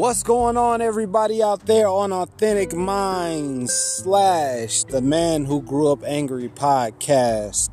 What's going on, everybody out there on Authentic Minds slash the Man Who Grew Up Angry podcast?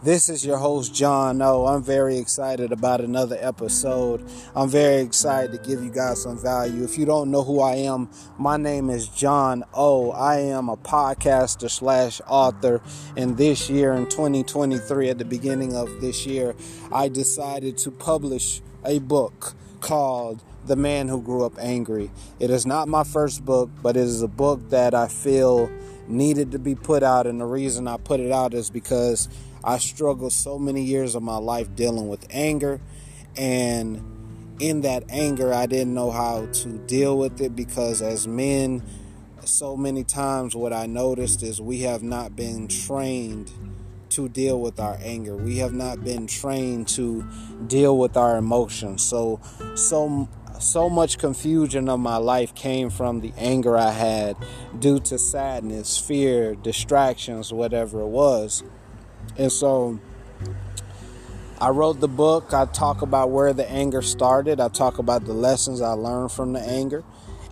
This is your host, John O. I'm very excited about another episode. I'm very excited to give you guys some value. If you don't know who I am, my name is John O. I am a podcaster slash author. And this year, in 2023, at the beginning of this year, I decided to publish a book called the Man Who Grew Up Angry. It is not my first book, but it is a book that I feel needed to be put out. And the reason I put it out is because I struggled so many years of my life dealing with anger. And in that anger, I didn't know how to deal with it because as men, so many times what I noticed is we have not been trained to deal with our anger. We have not been trained to deal with our emotions. So so so much confusion of my life came from the anger I had due to sadness, fear, distractions, whatever it was. And so I wrote the book. I talk about where the anger started. I talk about the lessons I learned from the anger.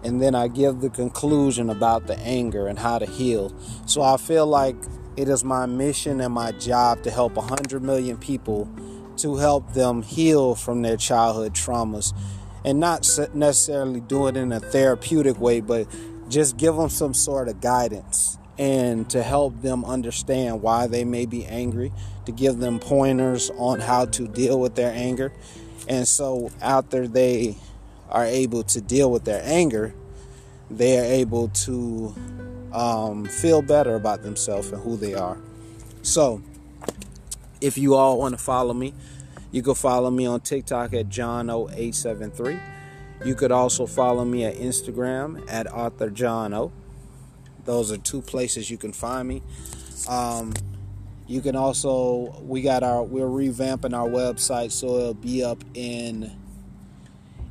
And then I give the conclusion about the anger and how to heal. So I feel like it is my mission and my job to help 100 million people to help them heal from their childhood traumas and not necessarily do it in a therapeutic way, but just give them some sort of guidance and to help them understand why they may be angry, to give them pointers on how to deal with their anger. And so, after they are able to deal with their anger, they are able to um, feel better about themselves and who they are. So, if you all want to follow me, you can follow me on TikTok at John0873. You could also follow me at Instagram at author John O. Those are two places you can find me. Um, you can also we got our we're revamping our website so it'll be up in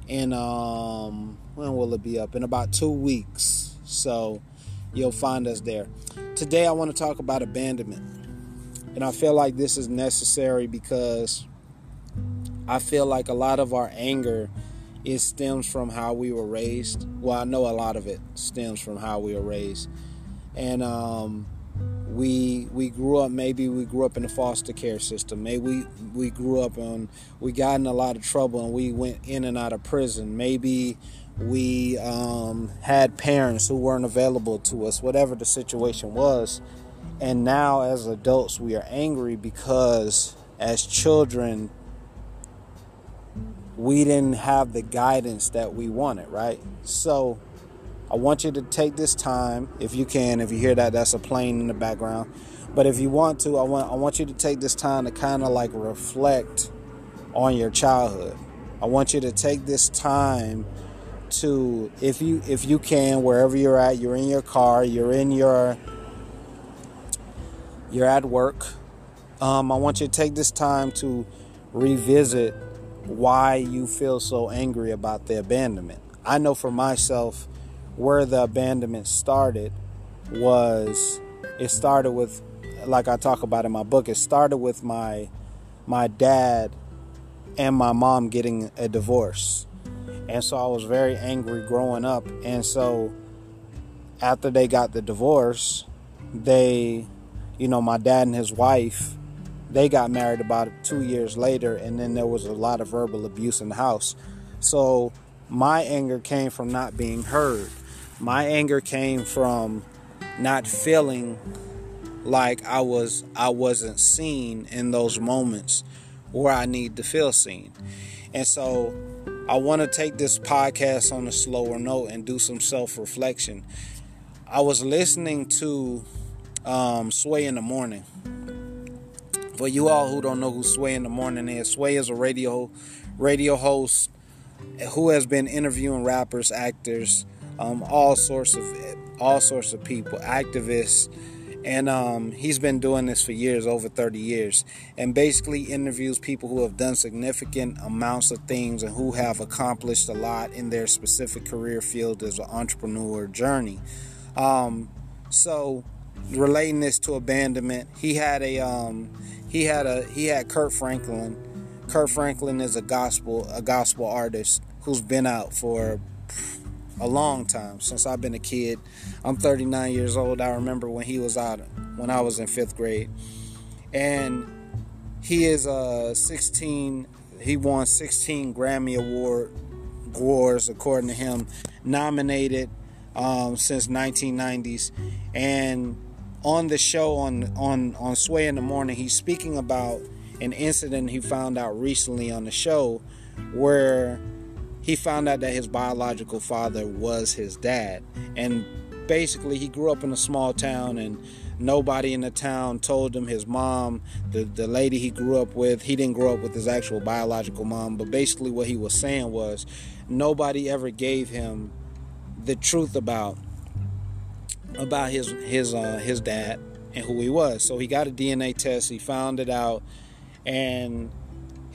in um when will it be up in about two weeks so you'll find us there today i want to talk about abandonment and i feel like this is necessary because I feel like a lot of our anger it stems from how we were raised. Well, I know a lot of it stems from how we were raised, and um, we we grew up. Maybe we grew up in the foster care system. Maybe we we grew up and we got in a lot of trouble and we went in and out of prison. Maybe we um, had parents who weren't available to us. Whatever the situation was, and now as adults we are angry because as children we didn't have the guidance that we wanted, right? So I want you to take this time, if you can, if you hear that, that's a plane in the background. But if you want to, I want I want you to take this time to kind of like reflect on your childhood. I want you to take this time to if you if you can wherever you're at, you're in your car, you're in your you're at work. Um, I want you to take this time to revisit why you feel so angry about the abandonment. I know for myself where the abandonment started was it started with like I talk about in my book it started with my my dad and my mom getting a divorce. And so I was very angry growing up and so after they got the divorce, they you know my dad and his wife they got married about two years later, and then there was a lot of verbal abuse in the house. So my anger came from not being heard. My anger came from not feeling like I was I wasn't seen in those moments where I need to feel seen. And so I want to take this podcast on a slower note and do some self-reflection. I was listening to um, Sway in the Morning for you all who don't know who Sway in the Morning is, Sway is a radio radio host who has been interviewing rappers, actors, um, all sorts of all sorts of people, activists, and um, he's been doing this for years, over 30 years, and basically interviews people who have done significant amounts of things and who have accomplished a lot in their specific career field as an entrepreneur journey. Um, so relating this to abandonment, he had a um, he had a he had Kirk Franklin. Kirk Franklin is a gospel a gospel artist who's been out for a long time since I've been a kid. I'm 39 years old. I remember when he was out when I was in fifth grade, and he is a uh, 16. He won 16 Grammy Award awards according to him, nominated um, since 1990s, and on the show on on on Sway in the morning, he's speaking about an incident he found out recently on the show where he found out that his biological father was his dad. And basically, he grew up in a small town, and nobody in the town told him his mom, the, the lady he grew up with, he didn't grow up with his actual biological mom. But basically, what he was saying was nobody ever gave him the truth about about his his uh, his dad and who he was. So he got a DNA test. He found it out, and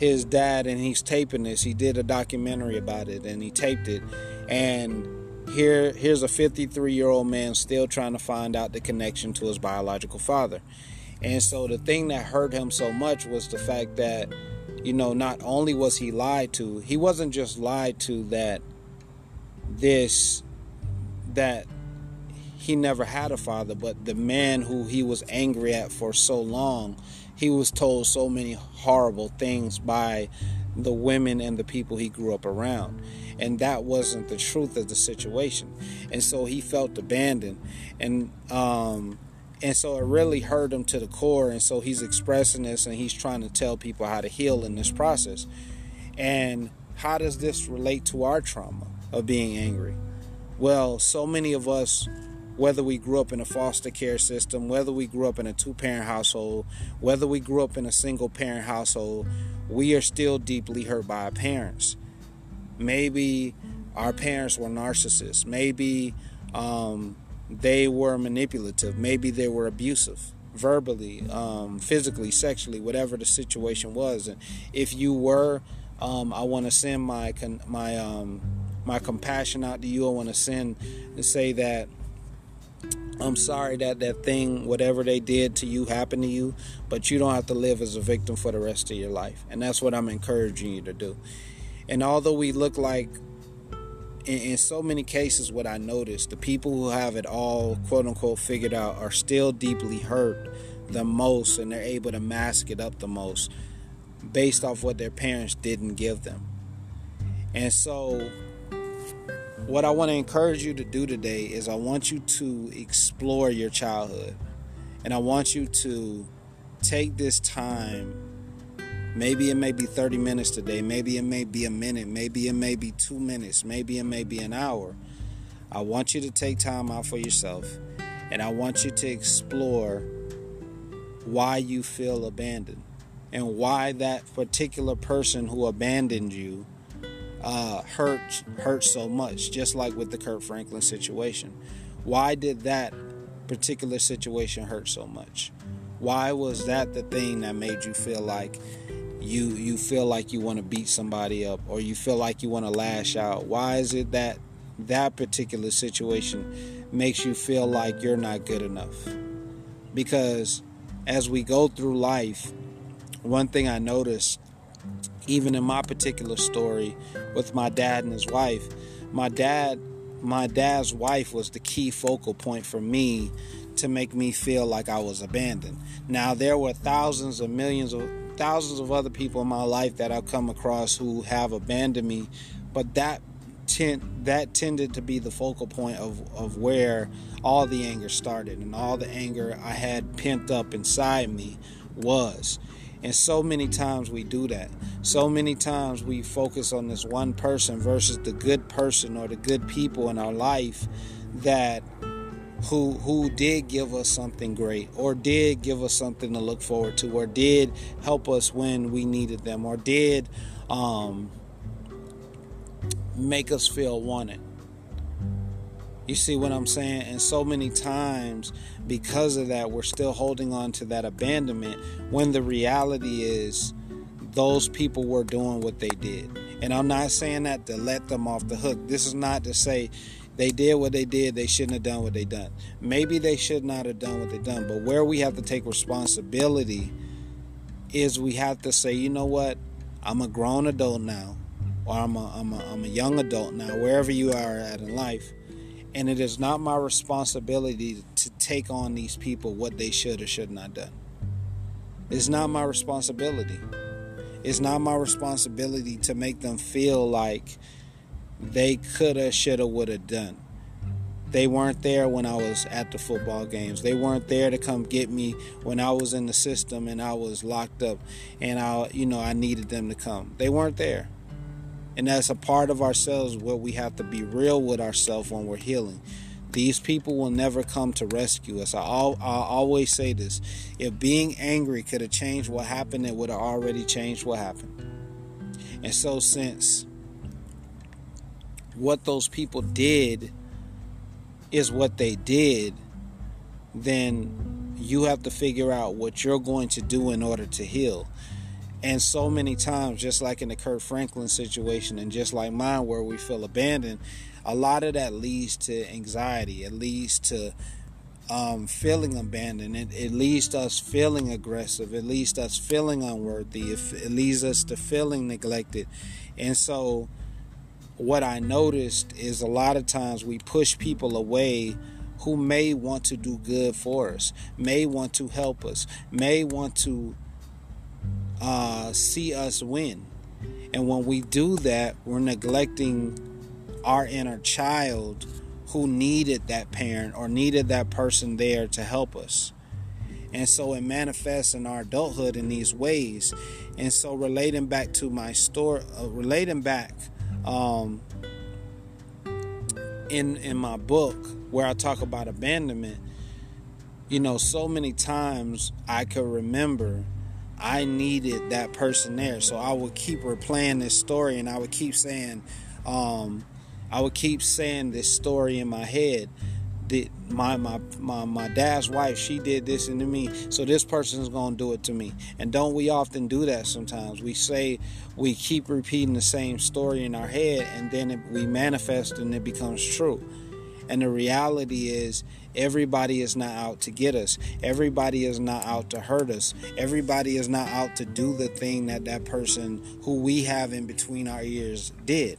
his dad and he's taping this. He did a documentary about it and he taped it. And here here's a 53 year old man still trying to find out the connection to his biological father. And so the thing that hurt him so much was the fact that, you know, not only was he lied to, he wasn't just lied to that this that he never had a father, but the man who he was angry at for so long he was told so many horrible things by the women and the people he grew up around. And that wasn't the truth of the situation. And so he felt abandoned. And, um, and so it really hurt him to the core. And so he's expressing this and he's trying to tell people how to heal in this process. And how does this relate to our trauma of being angry? Well, so many of us whether we grew up in a foster care system, whether we grew up in a two parent household, whether we grew up in a single parent household, we are still deeply hurt by our parents. Maybe our parents were narcissists. Maybe um, they were manipulative. Maybe they were abusive verbally, um, physically, sexually, whatever the situation was. And if you were, um, I want to send my my um, my compassion out to you. I want to send and say that I'm sorry that that thing, whatever they did to you, happened to you, but you don't have to live as a victim for the rest of your life. And that's what I'm encouraging you to do. And although we look like, in, in so many cases, what I noticed, the people who have it all, quote unquote, figured out are still deeply hurt the most and they're able to mask it up the most based off what their parents didn't give them. And so what I want to encourage you to do today is I want you to explore your childhood. And I want you to take this time. Maybe it may be 30 minutes today. Maybe it may be a minute. Maybe it may be two minutes. Maybe it may be an hour. I want you to take time out for yourself. And I want you to explore why you feel abandoned and why that particular person who abandoned you uh, hurt hurt so much, just like with the Kirk Franklin situation. Why did that particular situation hurt so much? Why was that the thing that made you feel like you you feel like you want to beat somebody up or you feel like you want to lash out? Why is it that that particular situation makes you feel like you're not good enough? Because as we go through life, one thing I noticed even in my particular story with my dad and his wife, my dad my dad's wife was the key focal point for me to make me feel like I was abandoned. Now there were thousands of millions of thousands of other people in my life that I've come across who have abandoned me, but that tend, that tended to be the focal point of, of where all the anger started and all the anger I had pent up inside me was. And so many times we do that. So many times we focus on this one person versus the good person or the good people in our life that who who did give us something great or did give us something to look forward to or did help us when we needed them or did um, make us feel wanted. You see what I'm saying? And so many times, because of that, we're still holding on to that abandonment when the reality is those people were doing what they did. And I'm not saying that to let them off the hook. This is not to say they did what they did, they shouldn't have done what they done. Maybe they should not have done what they done, but where we have to take responsibility is we have to say, you know what? I'm a grown adult now. or I'm a, I'm, a, I'm a young adult now, wherever you are at in life, and it is not my responsibility to take on these people what they should or should not done. It's not my responsibility. It's not my responsibility to make them feel like they coulda, shoulda, woulda done. They weren't there when I was at the football games. They weren't there to come get me when I was in the system and I was locked up and I, you know, I needed them to come. They weren't there. And that's a part of ourselves where we have to be real with ourselves when we're healing. These people will never come to rescue us. I, I always say this if being angry could have changed what happened, it would have already changed what happened. And so, since what those people did is what they did, then you have to figure out what you're going to do in order to heal. And so many times, just like in the Kirk Franklin situation, and just like mine, where we feel abandoned, a lot of that leads to anxiety. It leads to um, feeling abandoned. It, it, leads to us feeling aggressive. It leads to us feeling unworthy. It, it leads us to feeling neglected. And so, what I noticed is a lot of times we push people away who may want to do good for us, may want to help us, may want to uh, see us win. And when we do that, we're neglecting our inner child who needed that parent or needed that person there to help us. And so it manifests in our adulthood in these ways. And so relating back to my story, uh, relating back um, in in my book where I talk about abandonment, you know, so many times I could remember I needed that person there. So I would keep replaying this story and I would keep saying, um, I would keep saying this story in my head. That my, my my my dad's wife, she did this into me, so this person's gonna do it to me. And don't we often do that sometimes? We say we keep repeating the same story in our head, and then it, we manifest and it becomes true. And the reality is, everybody is not out to get us. Everybody is not out to hurt us. Everybody is not out to do the thing that that person who we have in between our ears did.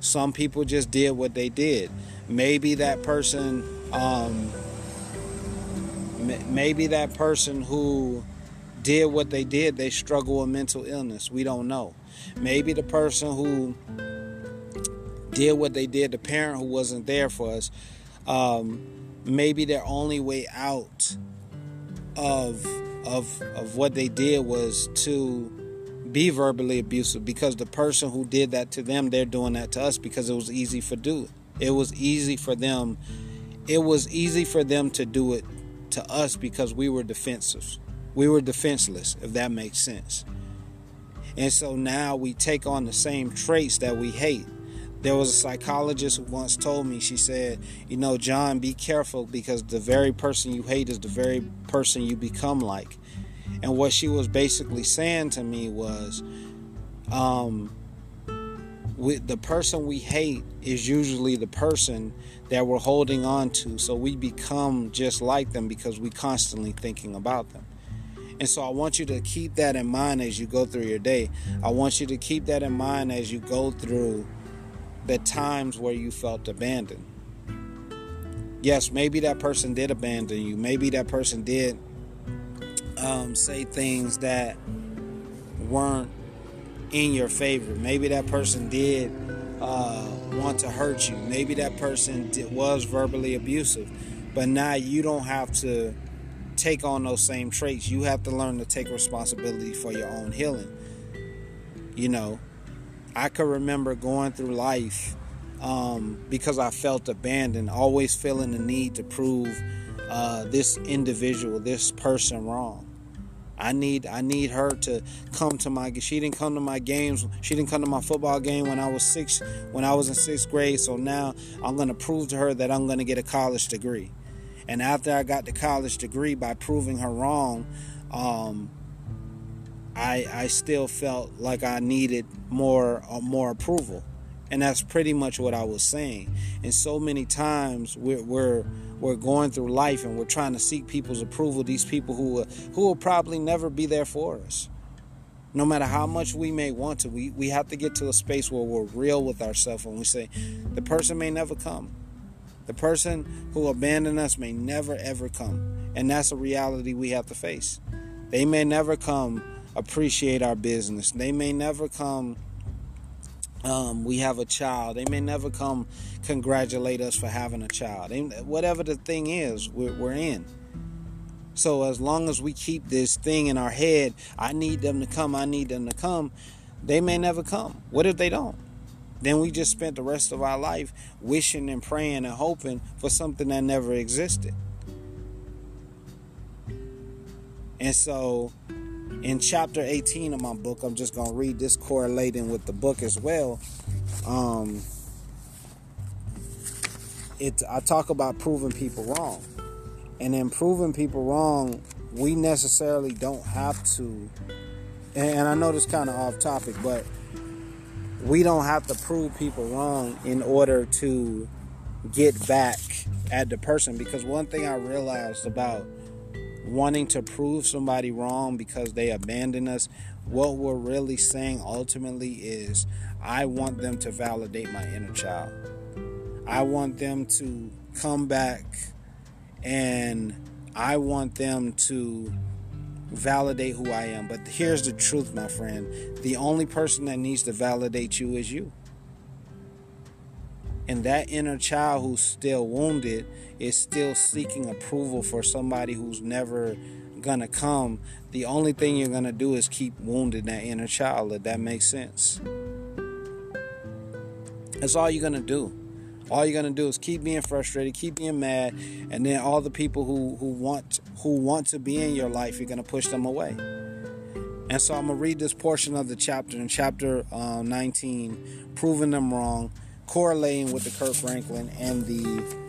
Some people just did what they did. Maybe that person, um, maybe that person who did what they did, they struggle with mental illness. We don't know. Maybe the person who did what they did, the parent who wasn't there for us, um, maybe their only way out of of of what they did was to be verbally abusive because the person who did that to them, they're doing that to us because it was easy for do. It was easy for them. It was easy for them to do it to us because we were defensive. We were defenseless, if that makes sense. And so now we take on the same traits that we hate. There was a psychologist who once told me, she said, You know, John, be careful because the very person you hate is the very person you become like. And what she was basically saying to me was, um, we, the person we hate is usually the person that we're holding on to. So we become just like them because we constantly thinking about them. And so I want you to keep that in mind as you go through your day. I want you to keep that in mind as you go through the times where you felt abandoned. Yes, maybe that person did abandon you. Maybe that person did um, say things that weren't in your favor. Maybe that person did uh, want to hurt you. Maybe that person did, was verbally abusive. But now you don't have to take on those same traits. You have to learn to take responsibility for your own healing. You know, I can remember going through life um, because I felt abandoned, always feeling the need to prove uh, this individual, this person wrong. I need I need her to come to my she didn't come to my games she didn't come to my football game when I was six when I was in sixth grade so now I'm gonna prove to her that I'm gonna get a college degree and after I got the college degree by proving her wrong um, I I still felt like I needed more uh, more approval and that's pretty much what I was saying and so many times we're, we're we're going through life and we're trying to seek people's approval these people who will, who will probably never be there for us No matter how much we may want to, we, we have to get to a space where we're real with ourselves and we say, the person may never come. The person who abandoned us may never ever come. And that's a reality we have to face. They may never come appreciate our business. They may never come um, we have a child. They may never come congratulate us for having a child. They, whatever the thing is, we're, we're in. So as long as we keep this thing in our head, I need them to come, I need them to come, they may never come. What if they don't? Then we just spent the rest of our life wishing and praying and hoping for something that never existed. And so in chapter 18 of my book, I'm just going to read this correlating with the book as well. Um, it I talk about proving people wrong. And in proving people wrong, we necessarily don't have to and I know this kind of off topic, but we don't have to prove people wrong in order to get back at the person because one thing I realized about wanting to prove somebody wrong because they abandon us, what we're really saying ultimately is I want them to validate my inner child. I want them to come back and I want them to validate who I am. But here's the truth, my friend the only person that needs to validate you is you. And that inner child who's still wounded is still seeking approval for somebody who's never gonna come. The only thing you're gonna do is keep wounding that inner child, if that makes sense. That's all you're gonna do. All you're gonna do is keep being frustrated, keep being mad, and then all the people who, who want who want to be in your life, you're gonna push them away. And so I'm gonna read this portion of the chapter in chapter uh, 19, proving them wrong correlating with the Kirk Franklin and the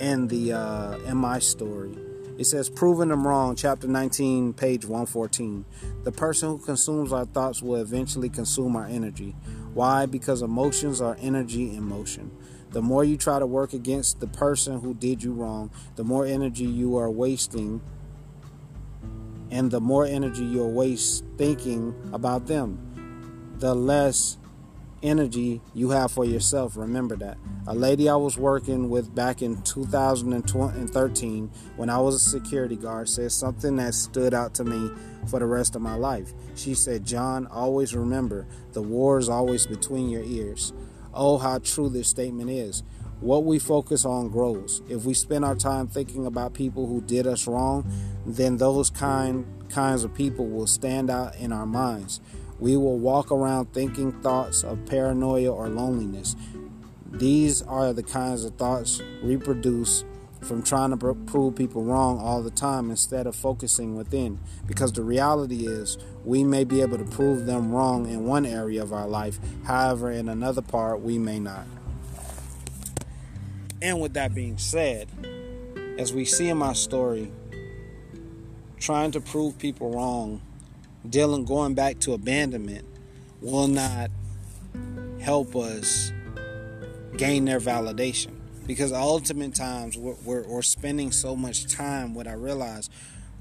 and the uh, and my story. It says, "Proving them wrong." Chapter 19, page 114. The person who consumes our thoughts will eventually consume our energy. Why? Because emotions are energy in motion. The more you try to work against the person who did you wrong, the more energy you are wasting, and the more energy you'll waste thinking about them, the less energy you have for yourself. Remember that. A lady I was working with back in 2013 when I was a security guard said something that stood out to me for the rest of my life. She said, John, always remember the war is always between your ears. Oh, how true this statement is. What we focus on grows. If we spend our time thinking about people who did us wrong, then those kind kinds of people will stand out in our minds. We will walk around thinking thoughts of paranoia or loneliness. These are the kinds of thoughts reproduce from trying to prove people wrong all the time instead of focusing within. Because the reality is, we may be able to prove them wrong in one area of our life, however, in another part, we may not. And with that being said, as we see in my story, trying to prove people wrong dealing going back to abandonment will not help us gain their validation. Because ultimate times we're, we're, we're, spending so much time what i realize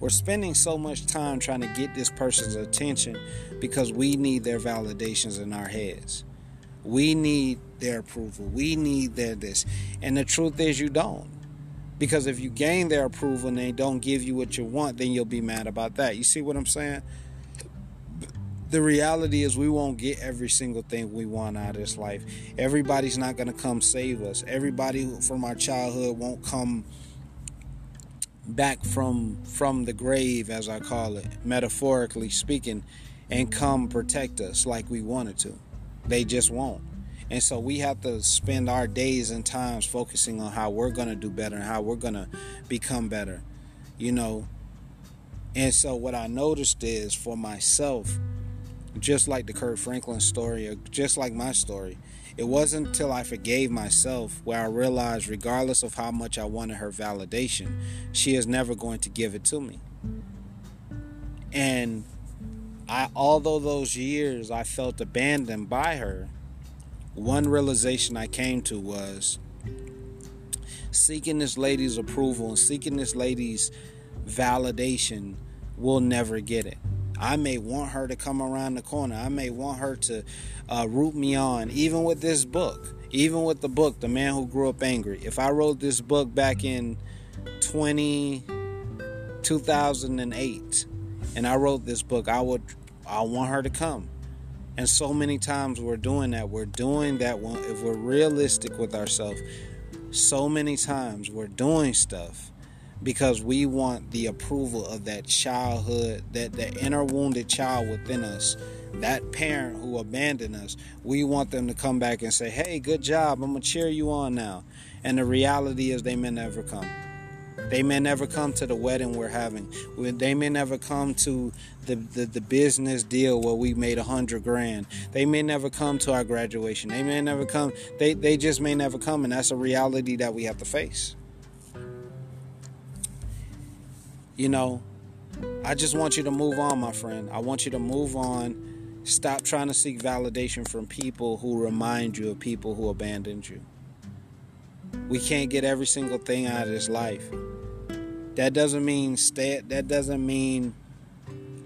we're spending so much time trying to get this person's attention because we need their validations in our heads. We need their approval. We need their this. And the truth is you don't. Because if you gain their approval and they don't give you what you want then you'll be mad about that. You see what i'm saying the reality is we won't get every single thing we want out of this life. Everybody's not going to come save us. Everybody from our childhood won't come back from from the grave as I call it, metaphorically speaking, and come protect us like we wanted to. They just won't. And so we have to spend our days and times focusing on how we're going to do better and how we're going to become better. You know, and so what I noticed is for myself just like the Kirk Franklin story, or just like my story. It wasn't until I forgave myself where I realized, regardless of how much I wanted her validation, she is never going to give it to me. And I, although those years I felt abandoned by her, one realization I came to was seeking this lady's approval and seeking this lady's validation will never get it. I may want her to come around the corner. I may want her to uh, root me on, even with this book, even with the book, The Man Who Grew Up Angry. If I wrote this book back in 20, 2008 and I wrote this book, I would I want her to come. And so many times we're doing that. We're doing that one. if we're realistic with ourselves. So many times we're doing stuff because we want the approval of that childhood, that the inner wounded child within us, that parent who abandoned us. We want them to come back and say, "Hey, good job. I'm gonna cheer you on now." And the reality is, they may never come. They may never come to the wedding we're having. They may never come to the, the, the business deal where we made a hundred grand. They may never come to our graduation. They may never come. They, they just may never come. And that's a reality that we have to face. You know, I just want you to move on, my friend. I want you to move on. Stop trying to seek validation from people who remind you of people who abandoned you. We can't get every single thing out of this life. That doesn't mean stay. That doesn't mean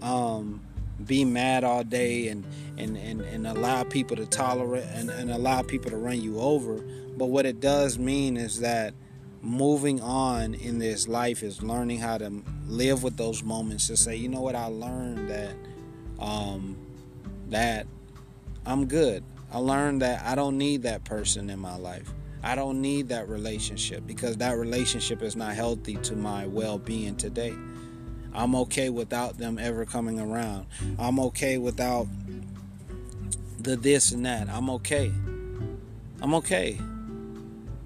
um, be mad all day and, and, and, and allow people to tolerate and, and allow people to run you over. But what it does mean is that moving on in this life is learning how to live with those moments to say, you know what, I learned that um, that I'm good. I learned that I don't need that person in my life. I don't need that relationship because that relationship is not healthy to my well being today. I'm okay without them ever coming around. I'm okay without the this and that. I'm okay. I'm okay.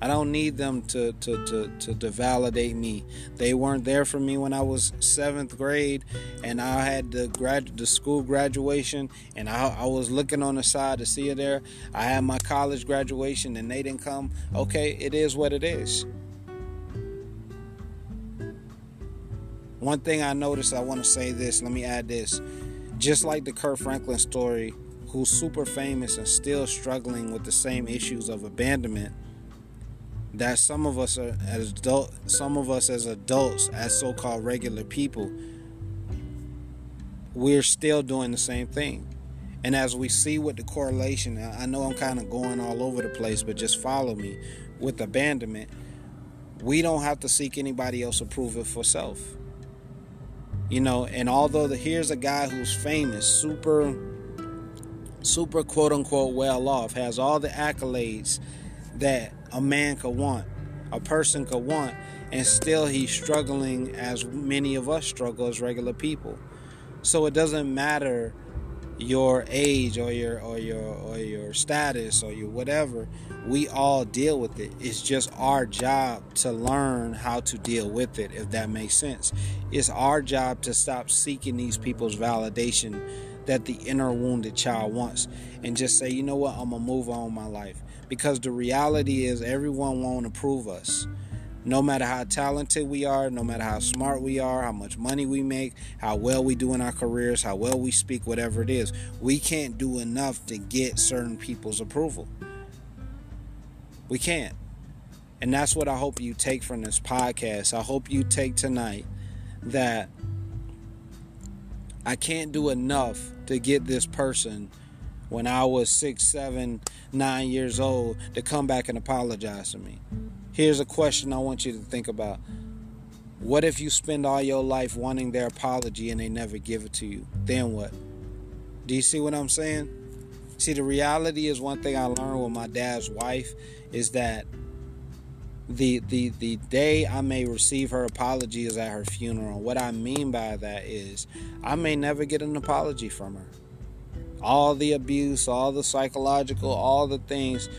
I don't need them to, to, to, to, to, validate me. They weren't there for me when I was seventh grade and I had the grad the school graduation and I, I was looking on the side to see it there. I had my college graduation and they didn't come. Okay, it is what it is. One thing I noticed, I want to say this, let me add this. Just like the Kirk Franklin story, who's super famous and still struggling with the same issues of abandonment that some of us are as adult, some of us as adults, as so-called regular people, we're still doing the same thing. And as we see with the correlation, I know I'm kind of going all over the place, but just follow me with abandonment. We don't have to seek anybody else approval for self. You know, and although the, here's a guy who's famous, super, super quote unquote well off, has all the accolades that a man could want, a person could want, and still he's struggling as many of us struggle as regular people. So it doesn't matter your age or your or your or your status or your whatever. We all deal with it. It's just our job to learn how to deal with it if that makes sense. It's our job to stop seeking these people's validation that the inner wounded child wants and just say you know what? I'm gonna move on my life because the reality is everyone won't approve us no matter how talented we are, no matter how smart we are, how much money we make, how well we do in our careers, how well we speak, whatever it is, we can't do enough to get certain people's approval. We can't. And that's what I hope you take from this podcast. I hope you take tonight that I can't do enough to get this person when I was six, seven, nine years old to come back and apologize to me. Here's a question I want you to think about. What if you spend all your life wanting their apology and they never give it to you? Then what? Do you see what I'm saying? See, the reality is one thing I learned with my dad's wife is that the the the day I may receive her apology is at her funeral. What I mean by that is I may never get an apology from her all the abuse, all the psychological, all the things.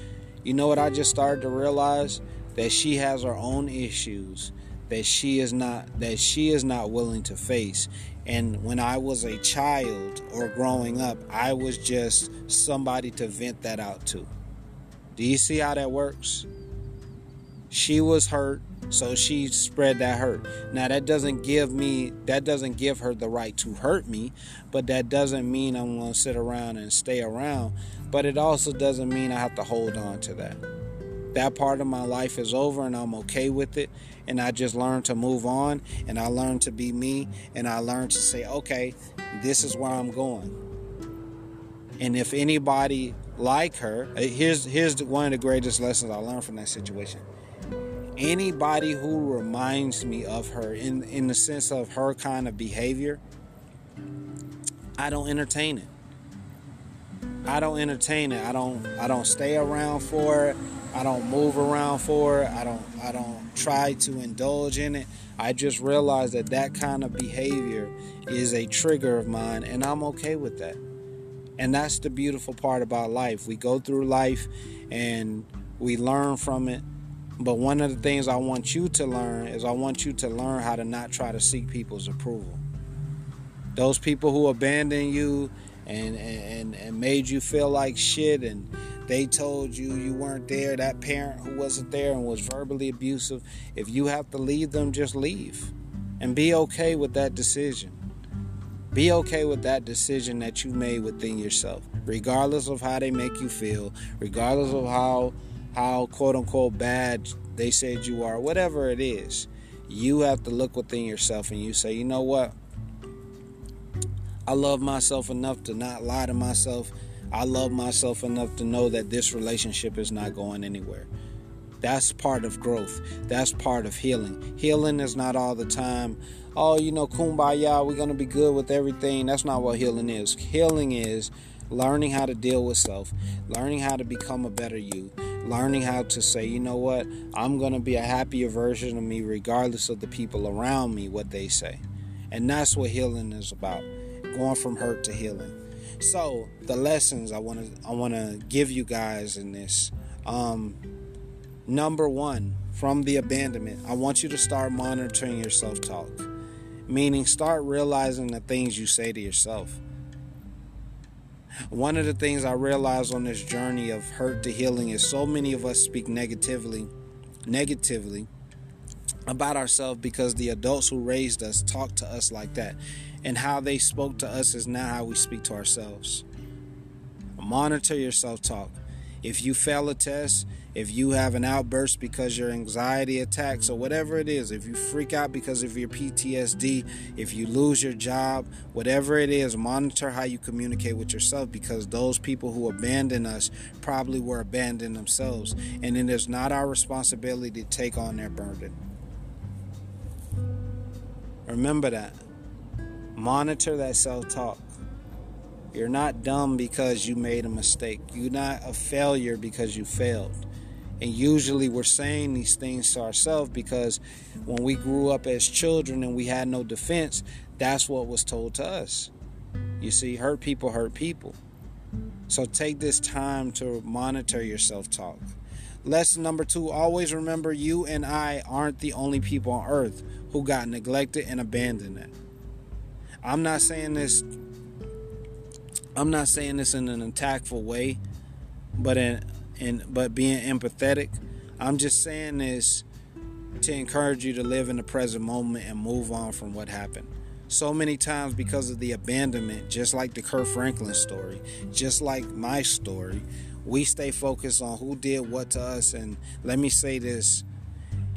You know what I just started to realize? That she has her own issues that she is not that she is not willing to face. And when I was a child or growing up, I was just somebody to vent that out to. Do you see how that works? She was hurt so she spread that hurt. Now that doesn't give me that doesn't give her the right to hurt me, but that doesn't mean I'm going to sit around and stay around, but it also doesn't mean I have to hold on to that. that part of my life is over and I'm okay with it. And I just learned to move on and I learned to be me and I learned to say, okay, this is where I'm going. And if anybody like her, uh, here's here's one of the greatest lessons I learned from that situation. Anybody who reminds me of her in in the sense of her kind of behavior, I don't entertain it. I don't entertain it. I don't I don't stay around for it. I don't move around for it. I don't I don't try to indulge in it. I just realize that that kind of behavior is a trigger of mine and I'm okay with that. And that's the beautiful part about life. We go through life and we learn from it. But one of the things I want you to learn is I want you to learn how to not try to seek people's approval. Those people who abandon you and, and, and made you feel like shit and they told you you weren't there, that parent who wasn't there and was verbally abusive, if you have to leave them, just leave. And be okay with that decision. Be okay with that decision that you made within yourself, regardless of how they make you feel, regardless of how how quote unquote bad they said you are, whatever it is. You have to look within yourself and you say, you know what? I love myself enough to not lie to myself. I love myself enough to know that this relationship is not going anywhere. That's part of growth. That's part of healing. Healing is not all the time, oh, you know, kumbaya, we're going to be good with everything. That's not what healing is. Healing is learning how to deal with self, learning how to become a better you, learning how to say, you know what, I'm going to be a happier version of me regardless of the people around me, what they say. And that's what healing is about going from hurt to healing. So the lessons I want to I want to give you guys in this. Um, number one, from the abandonment, I want you to start monitoring your self talk, meaning start realizing the things you say to yourself. One of the things I realized on this journey of hurt to healing is so many of us speak negatively, negatively about ourselves because the adults who raised us talk to us like that and how they spoke to us is not how we speak to ourselves. Monitor your self talk. If you fail a test, if you have an outburst because your anxiety attacks or whatever it is, if you freak out because of your PTSD, if you lose your job, whatever it is, monitor how you communicate with yourself because those people who abandon us probably were abandoned themselves. And it is not our responsibility to take on their burden. Remember that. Monitor that self talk. You're not dumb because you made a mistake. You're not a failure because you failed. And usually we're saying these things to ourselves because when we grew up as children and we had no defense, that's what was told to us. You see, hurt people hurt people. So take this time to monitor your self talk. Lesson number two always remember you and I aren't the only people on earth who got neglected and abandoned. I'm not saying this I'm not saying this in an attackful way, but in in but being empathetic. I'm just saying this to encourage you to live in the present moment and move on from what happened. So many times because of the abandonment, just like the Kirk Franklin story, just like my story, we stay focused on who did what to us and let me say this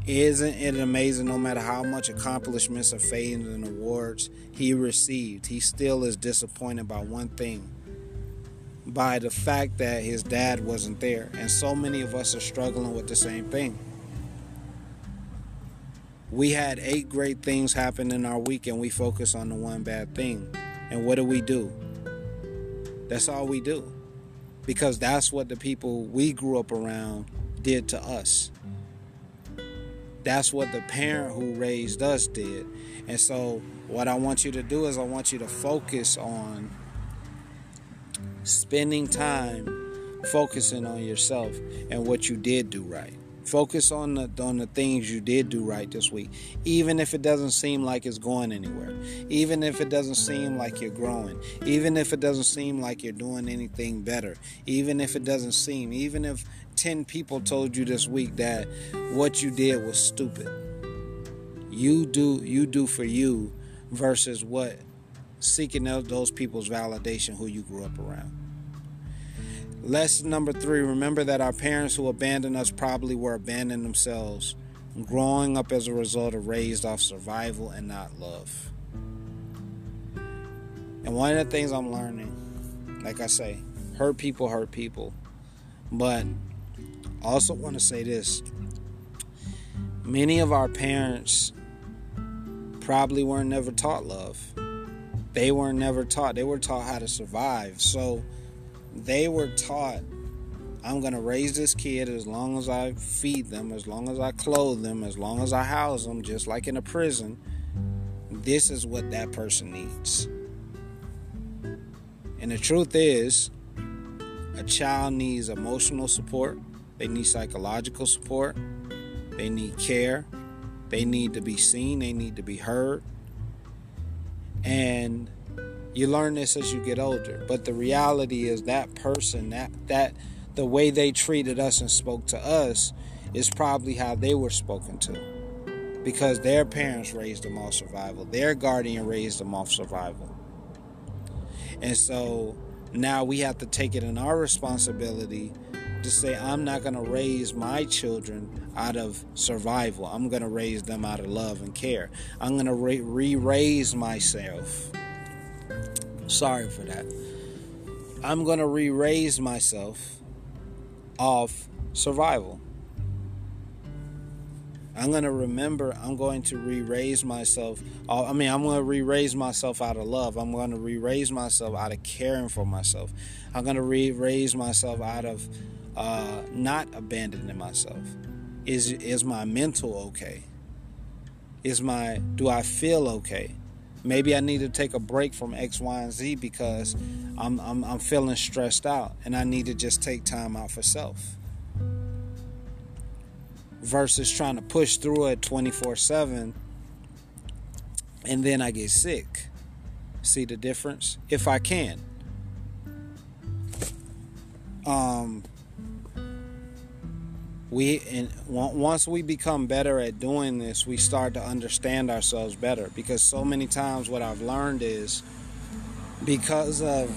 isn't it amazing no matter how much accomplishments or fame and awards he received, he still is disappointed by one thing by the fact that his dad wasn't there. And so many of us are struggling with the same thing. We had eight great things happen in our week and we focus on the one bad thing. And what do we do? That's all we do. Because that's what the people we grew up around did to us. That's what the parent who raised us did. And so, what I want you to do is, I want you to focus on spending time focusing on yourself and what you did do right. Focus on the on the things you did do right this week, even if it doesn't seem like it's going anywhere. Even if it doesn't seem like you're growing. Even if it doesn't seem like you're doing anything better. Even if it doesn't seem, even if 10 people told you this week that what you did was stupid. You do you do for you versus what seeking those people's validation who you grew up around. Lesson number three remember that our parents who abandoned us probably were abandoned themselves, growing up as a result of raised off survival and not love. And one of the things I'm learning, like I say, hurt people hurt people. But I also want to say this many of our parents probably weren't never taught love. They weren't never taught. They were taught how to survive. So they were taught I'm going to raise this kid as long as I feed them, as long as I clothe them, as long as I house them, just like in a prison. This is what that person needs. And the truth is, a child needs emotional support, they need psychological support, they need care, they need to be seen, they need to be heard. And you learn this as you get older. But the reality is that person, that that the way they treated us and spoke to us is probably how they were spoken to. Because their parents raised them off survival. Their guardian raised them off survival. And so now we have to take it in our responsibility to say, I'm not going to raise my children out of survival. I'm going to raise them out of love and care. I'm going to re raise myself. Sorry for that. I'm going to re raise myself off survival. I'm going to remember, I'm going to re raise myself. I mean, I'm going to re raise myself out of love. I'm going to re raise myself out of caring for myself. I'm going to re raise myself out of uh, not abandoning myself. Is, is my mental okay? Is my, do I feel okay? Maybe I need to take a break from X, Y, and Z because I'm, I'm, I'm feeling stressed out and I need to just take time out for self versus trying to push through it 24 7 and then I get sick. See the difference? If I can. Um, we and once we become better at doing this, we start to understand ourselves better because so many times what I've learned is because of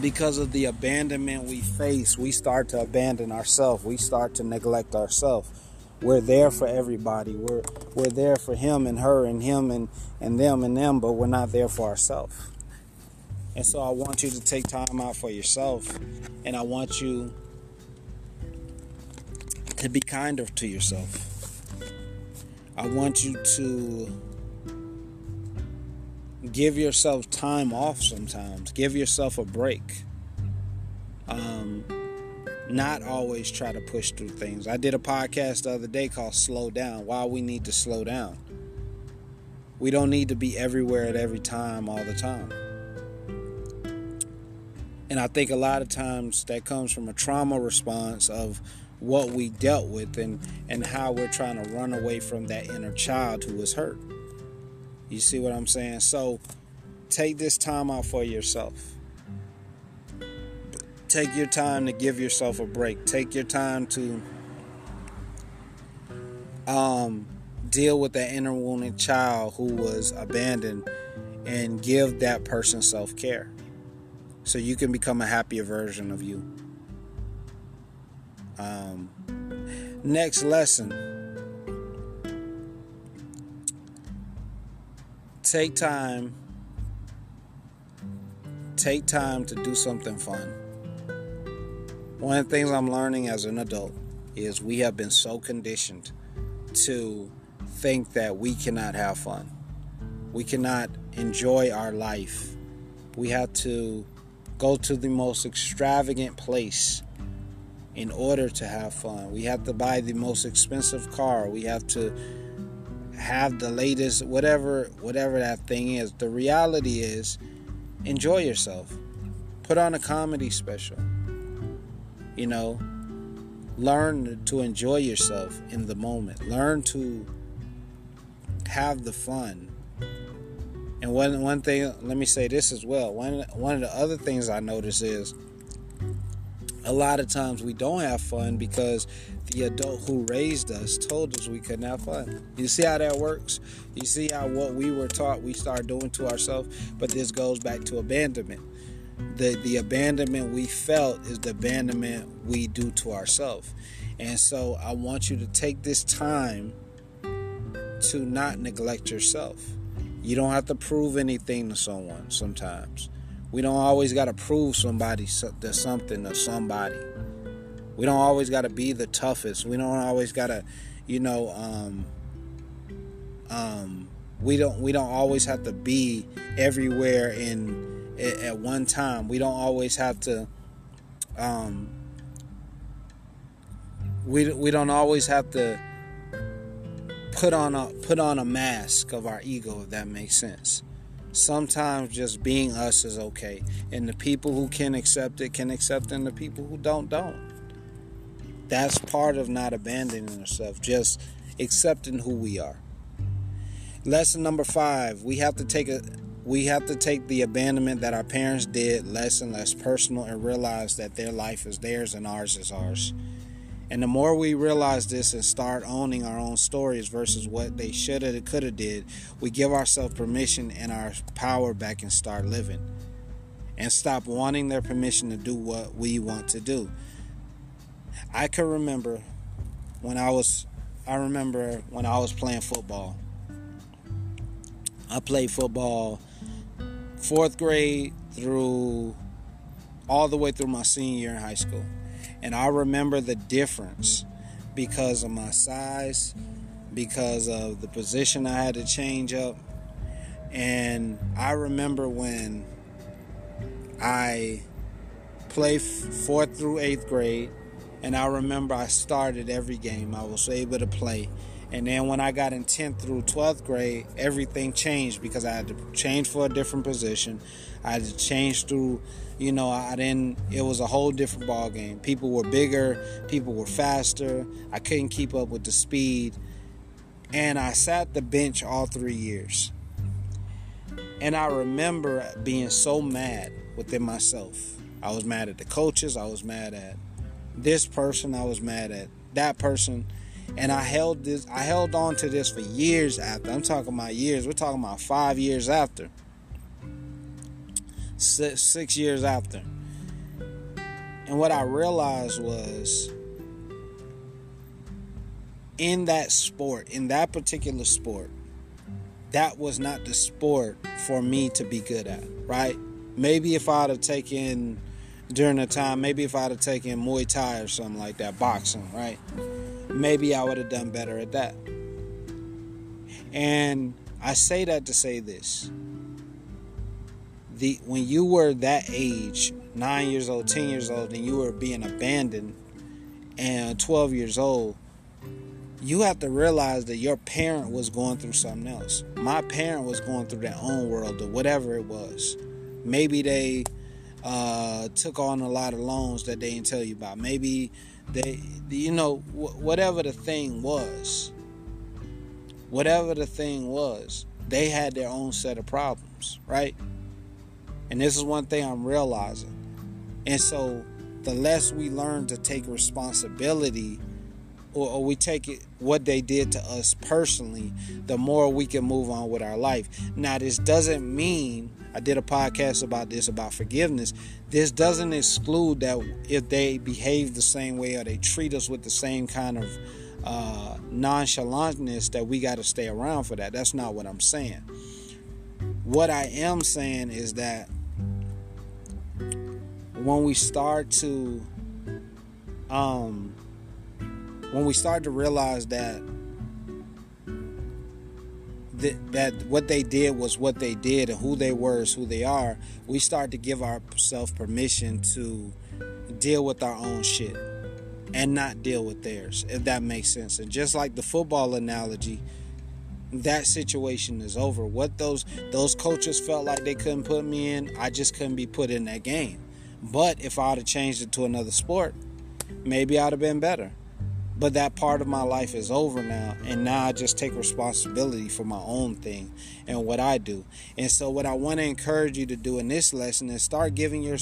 because of the abandonment we face, we start to abandon ourselves. We start to neglect ourselves. We're there for everybody. We're we're there for him and her and him and, and them and them, but we're not there for ourselves. And so I want you to take time out for yourself and I want you to be kinder to yourself. I want you to give yourself time off sometimes. Give yourself a break. Um, not always try to push through things. I did a podcast the other day called Slow Down. Why we need to slow down. We don't need to be everywhere at every time all the time. And I think a lot of times that comes from a trauma response of what we dealt with and, and how we're trying to run away from that inner child who was hurt. You see what I'm saying? So take this time out for yourself. Take your time to give yourself a break. Take your time to um, deal with that inner wounded child who was abandoned and give that person self care so you can become a happier version of you. Um, next lesson. Take time. Take time to do something fun. One of the things i'm learning as an adult is we have been so conditioned to think that we cannot have fun. We cannot enjoy our life. We have to go to the most extravagant place in order to have fun we have to buy the most expensive car we have to have the latest whatever whatever that thing is. The reality is enjoy yourself. Put on a comedy special. You know, learn to enjoy yourself in the moment. Learn to have the fun. And one one thing, let me say this as well. One one of the other things I notice is a lot of times we don't have fun because the adult who raised us told us we couldn't have fun. You see how that works? You see how what we were taught we start doing to ourselves? But this goes back to abandonment. the the abandonment we felt is the abandonment we do to ourselves. And so I want you to take this time to not neglect yourself. You don't have to prove anything to someone sometimes. We don't always got to prove somebody to something to somebody. We don't always got to be the toughest. We don't always got to, you know, um, um, we don't we don't always have to be everywhere in at one time. We don't always have to um, we we don't always have to put on a put on a mask of our ego if that makes sense. Sometimes just being us is okay, and the people who can accept it can accept and the people who don't don't. That's part of not abandoning ourselves, just accepting who we are. Lesson number five: we have to take a we have to take the abandonment that our parents did less and less personal and realize that their life is theirs and ours is ours. And the more we realize this and start owning our own stories versus what they should have, could have did, we give ourselves permission and our power back and start living. And stop wanting their permission to do what we want to do. I can remember when I was I remember when I was playing football. I played football fourth grade through all the way through my senior year in high school. And I remember the difference because of my size, because of the position I had to change up. And I remember when I played fourth through eighth grade, and I remember I started every game. I was able to play. And then when I got in 10th through 12th grade, everything changed because I had to change for a different position. I had to change through you know, I didn't. It was a whole different ball game. People were bigger, people were faster. I couldn't keep up with the speed, and I sat the bench all three years. And I remember being so mad within myself. I was mad at the coaches. I was mad at this person. I was mad at that person. And I held this. I held on to this for years after. I'm talking about years. We're talking about five years after six, six years after. And what I realized was in that sport, in that particular sport, that was not the sport for me to be good at, right? Maybe if I'd have taken during the time, maybe if I'd have taken Muay Thai or something like that, boxing, right? Maybe I would have done better at that. And I say that to say this the when you were that age, nine years old, ten years old, and you were being abandoned, and twelve years old, you have to realize that your parent was going through something else. My parent was going through their own world or whatever it was. Maybe they uh, took on a lot of loans that they didn't tell you about. Maybe they, you know, whatever the thing was, whatever the thing was, they had their own set of problems, right? And this is one thing I'm realizing. And so the less we learn to take responsibility or, or, we take it what they did to us personally, the more we can move on with our life. Now, this doesn't mean I did a podcast about this about forgiveness. This doesn't exclude that if they behave the same way or they treat us with the same kind of uh, nonchalantness that we got to stay around for that. That's not what I'm saying. What I am saying is that when we start to um when we start to realize that that, what they did was what they did and who they were is who they are we start to give ourselves permission to deal with our own shit and not deal with theirs if that makes sense. And just like the football analogy that situation is over. What those those coaches felt like they couldn't put me in i just couldn't be put in that game. But if I'd have changed it to another sport, maybe I'd have been better. But that part of my life is over now, and now I just take responsibility for my own thing and what I do. And so, what I want to encourage you to do in this lesson is start giving your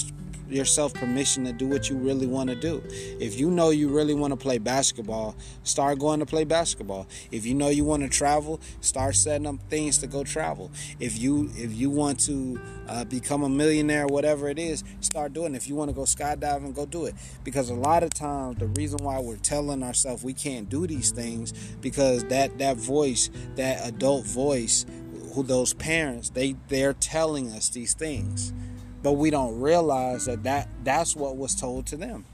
yourself permission to do what you really want to do. If you know you really want to play basketball, start going to play basketball. If you know you want to travel, start setting up things to go travel. If you if you want to uh, become a millionaire, whatever it is, start doing. It. If you want to go skydiving, go do it. Because a lot of times the reason why we're telling ourselves we can't do these things because that that voice, that adult voice who those parents they they're telling us these things but we don't realize that, that that's what was told to them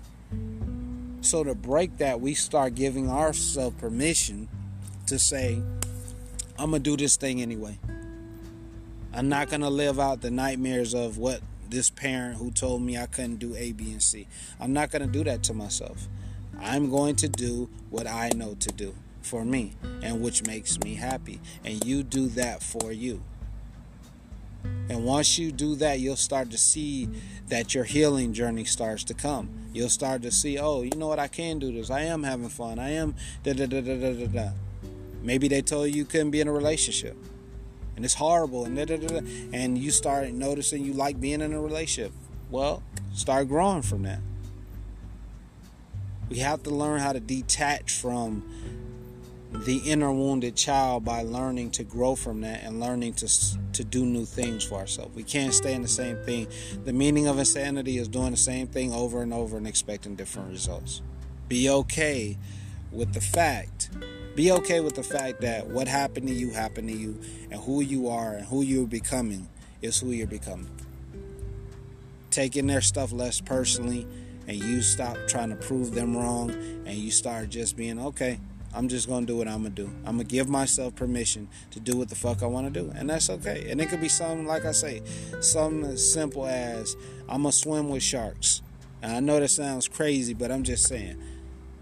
so to break that we start giving ourselves permission to say i'm gonna do this thing anyway i'm not gonna live out the nightmares of what this parent who told me i couldn't do a b and c i'm not gonna do that to myself i'm going to do what i know to do for me and which makes me happy. And you do that for you. And once you do that, you'll start to see that your healing journey starts to come. You'll start to see, oh, you know what, I can do this. I am having fun. I am da da da da da da da. Maybe they told you you couldn't be in a relationship. And it's horrible and da da da da. And you start noticing you like being in a relationship. Well, start growing from that. We have to learn how to detach from the inner wounded child by learning to grow from that and learning to to do new things for ourselves. We can't stay in the same thing. The meaning of insanity is doing the same thing over and over and expecting different results. Be okay with the fact. Be okay with the fact that what happened to you happened to you and who you are and who you're becoming is who you're becoming. Taking their stuff less personally and you stop trying to prove them wrong and you start just being okay I'm just gonna do what I'm gonna do. I'm gonna give myself permission to do what the fuck I wanna do, and that's okay. And it could be something like I say, something as simple as I'm gonna swim with sharks. And I know that sounds crazy, but I'm just saying.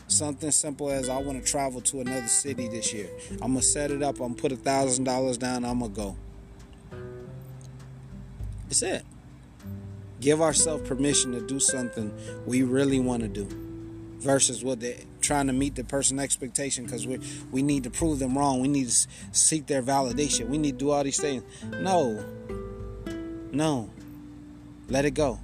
Something simple as I want to travel to another city this year. I'm gonna set it up. I'm gonna put a thousand dollars down. I'm gonna go. It's it. Give ourselves permission to do something we really want to do versus what they trying to meet the person expectation because we we need to prove them wrong. We need to seek their validation. We need to do all these things. No, no, let it go.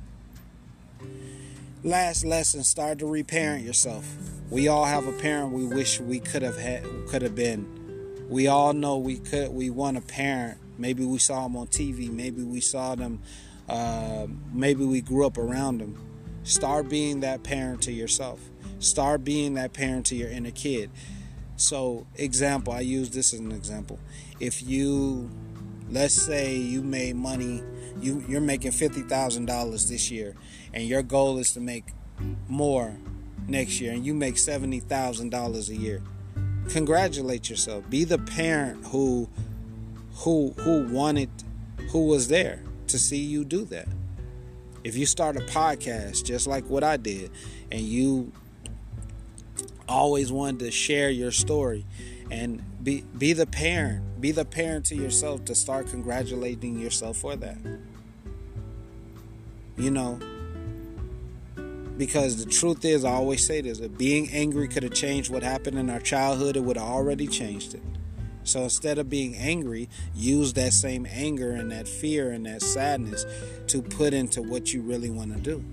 Last lesson: start to reparent yourself. We all have a parent we wish we could have had, could have been. We all know we could. We want a parent. Maybe we saw them on TV. Maybe we saw them. Uh, maybe we grew up around them. Start being that parent to yourself Start being that parent to your inner kid. So, example, I use this as an example. If you, let's say, you made money, you you're making fifty thousand dollars this year, and your goal is to make more next year, and you make seventy thousand dollars a year. Congratulate yourself. Be the parent who, who who wanted, who was there to see you do that. If you start a podcast just like what I did, and you always wanted to share your story. And be be the parent be the parent to yourself to start congratulating yourself for that. You know because the truth is i always say this if being angry could have changed what happened in our childhood it would have already changed it. So instead of being angry use that same anger and that fear and that sadness to put into what you really want to do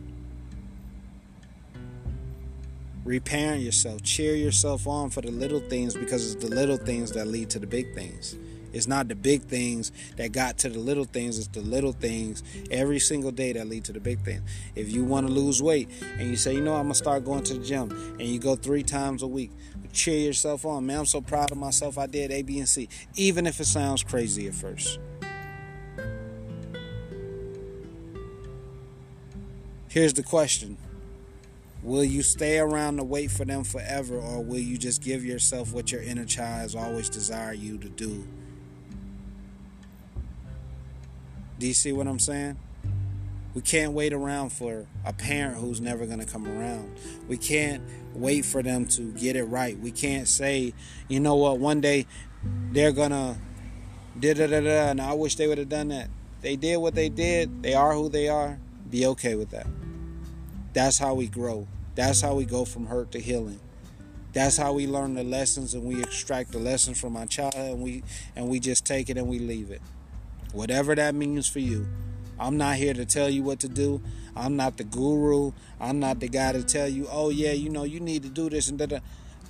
Reparent yourself, cheer yourself on for the little things because it's the little things that lead to the big things. It's not the big things that got to the little things, it's the little things every single day that lead to the big things. If you want to lose weight and you say, you know, I'm going to start going to the gym and you go three times a week, cheer yourself on. Man, I'm so proud of myself. I did A, B, and C, even if it sounds crazy at first. Here's the question Will you stay around to wait for them forever, or will you just give yourself what your inner child has always desired you to do? Do you see what I'm saying? We can't wait around for a parent who's never going to come around. We can't wait for them to get it right. We can't say, you know what, one day they're going to da da da da, and I wish they would have done that. They did what they did, they are who they are. Be okay with that. That's how we grow. That's how we go from hurt to healing. That's how we learn the lessons and we extract the lessons from our child and we and we just take it and we leave it. Whatever that means for you. I'm not here to tell you what to do. I'm not the guru. I'm not the guy to tell you, oh, yeah, you know, you need to do this and that.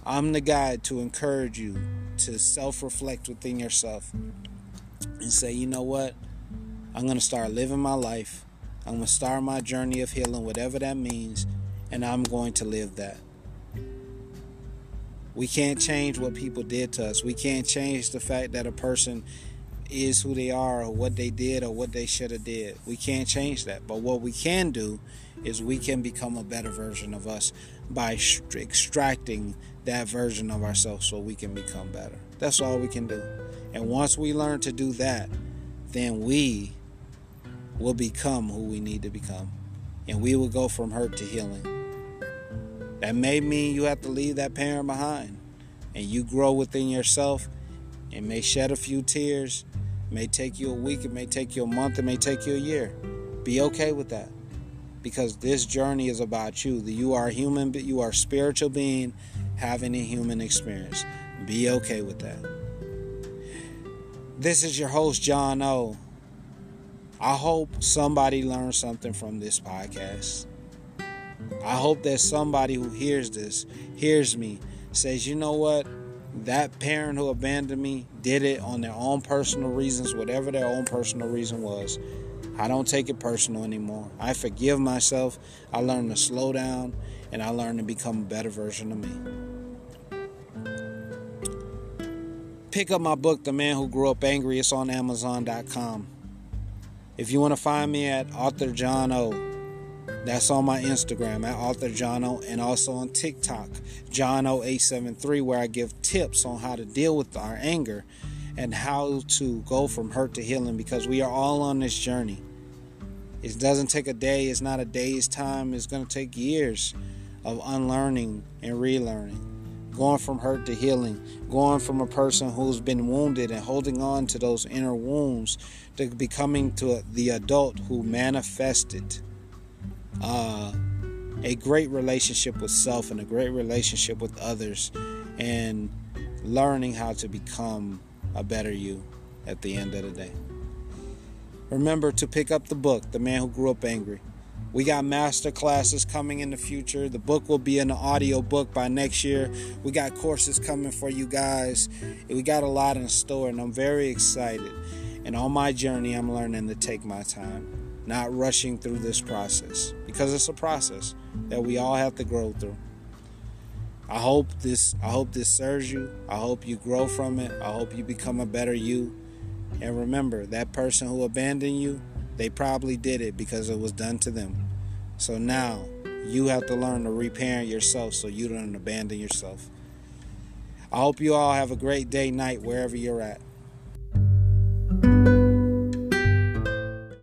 I'm the guy to encourage you to self reflect within yourself and say, you know what? I'm going to start living my life. I'm going to start my journey of healing, whatever that means, and I'm going to live that. We can't change what people did to us. We can't change the fact that a person is who they are or what they did or what they should have did. We can't change that. But what we can do is we can become a better version of us by extracting that version of ourselves so we can become better. That's all we can do. And once we learn to do that, then we will become who we need to become. And we will go from hurt to healing. That may mean you have to leave that parent behind and you grow within yourself. It may shed a few tears, it may take you a week, it may take you a month, it may take you a year. Be okay with that. Because this journey is about you. You are a human, but you are a spiritual being having a human experience. Be okay with that. This is your host, John O. I hope somebody learned something from this podcast. I hope that somebody who hears this, hears me, says, you know what? That parent who abandoned me did it on their own personal reasons, whatever their own personal reason was. I don't take it personal anymore. I forgive myself. I learn to slow down and I learn to become a better version of me. Pick up my book, The Man Who Grew Up Angry. It's on Amazon.com. If you want to find me at Author John O, that's on my Instagram at Author John O, and also on TikTok, John O873, where I give tips on how to deal with our anger and how to go from hurt to healing because we are all on this journey. It doesn't take a day, it's not a day's time, it's going to take years of unlearning and relearning going from hurt to healing, going from a person who's been wounded and holding on to those inner wounds to becoming to the adult who manifested uh, a great relationship with self and a great relationship with others and learning how to become a better you at the end of the day. Remember to pick up the book, The Man Who Grew Up Angry. We got master classes coming in the future. The book will be an audio book by next year. We got courses coming for you guys. We got a lot in store, and I'm very excited. And on my journey, I'm learning to take my time, not rushing through this process because it's a process that we all have to grow through. I hope this I hope this serves you. I hope you grow from it. I hope you become a better you. And remember, that person who abandoned you, they probably did it because it was done to them. So now you have to learn to reparent yourself so you don't abandon yourself. I hope you all have a great day, night, wherever you're at.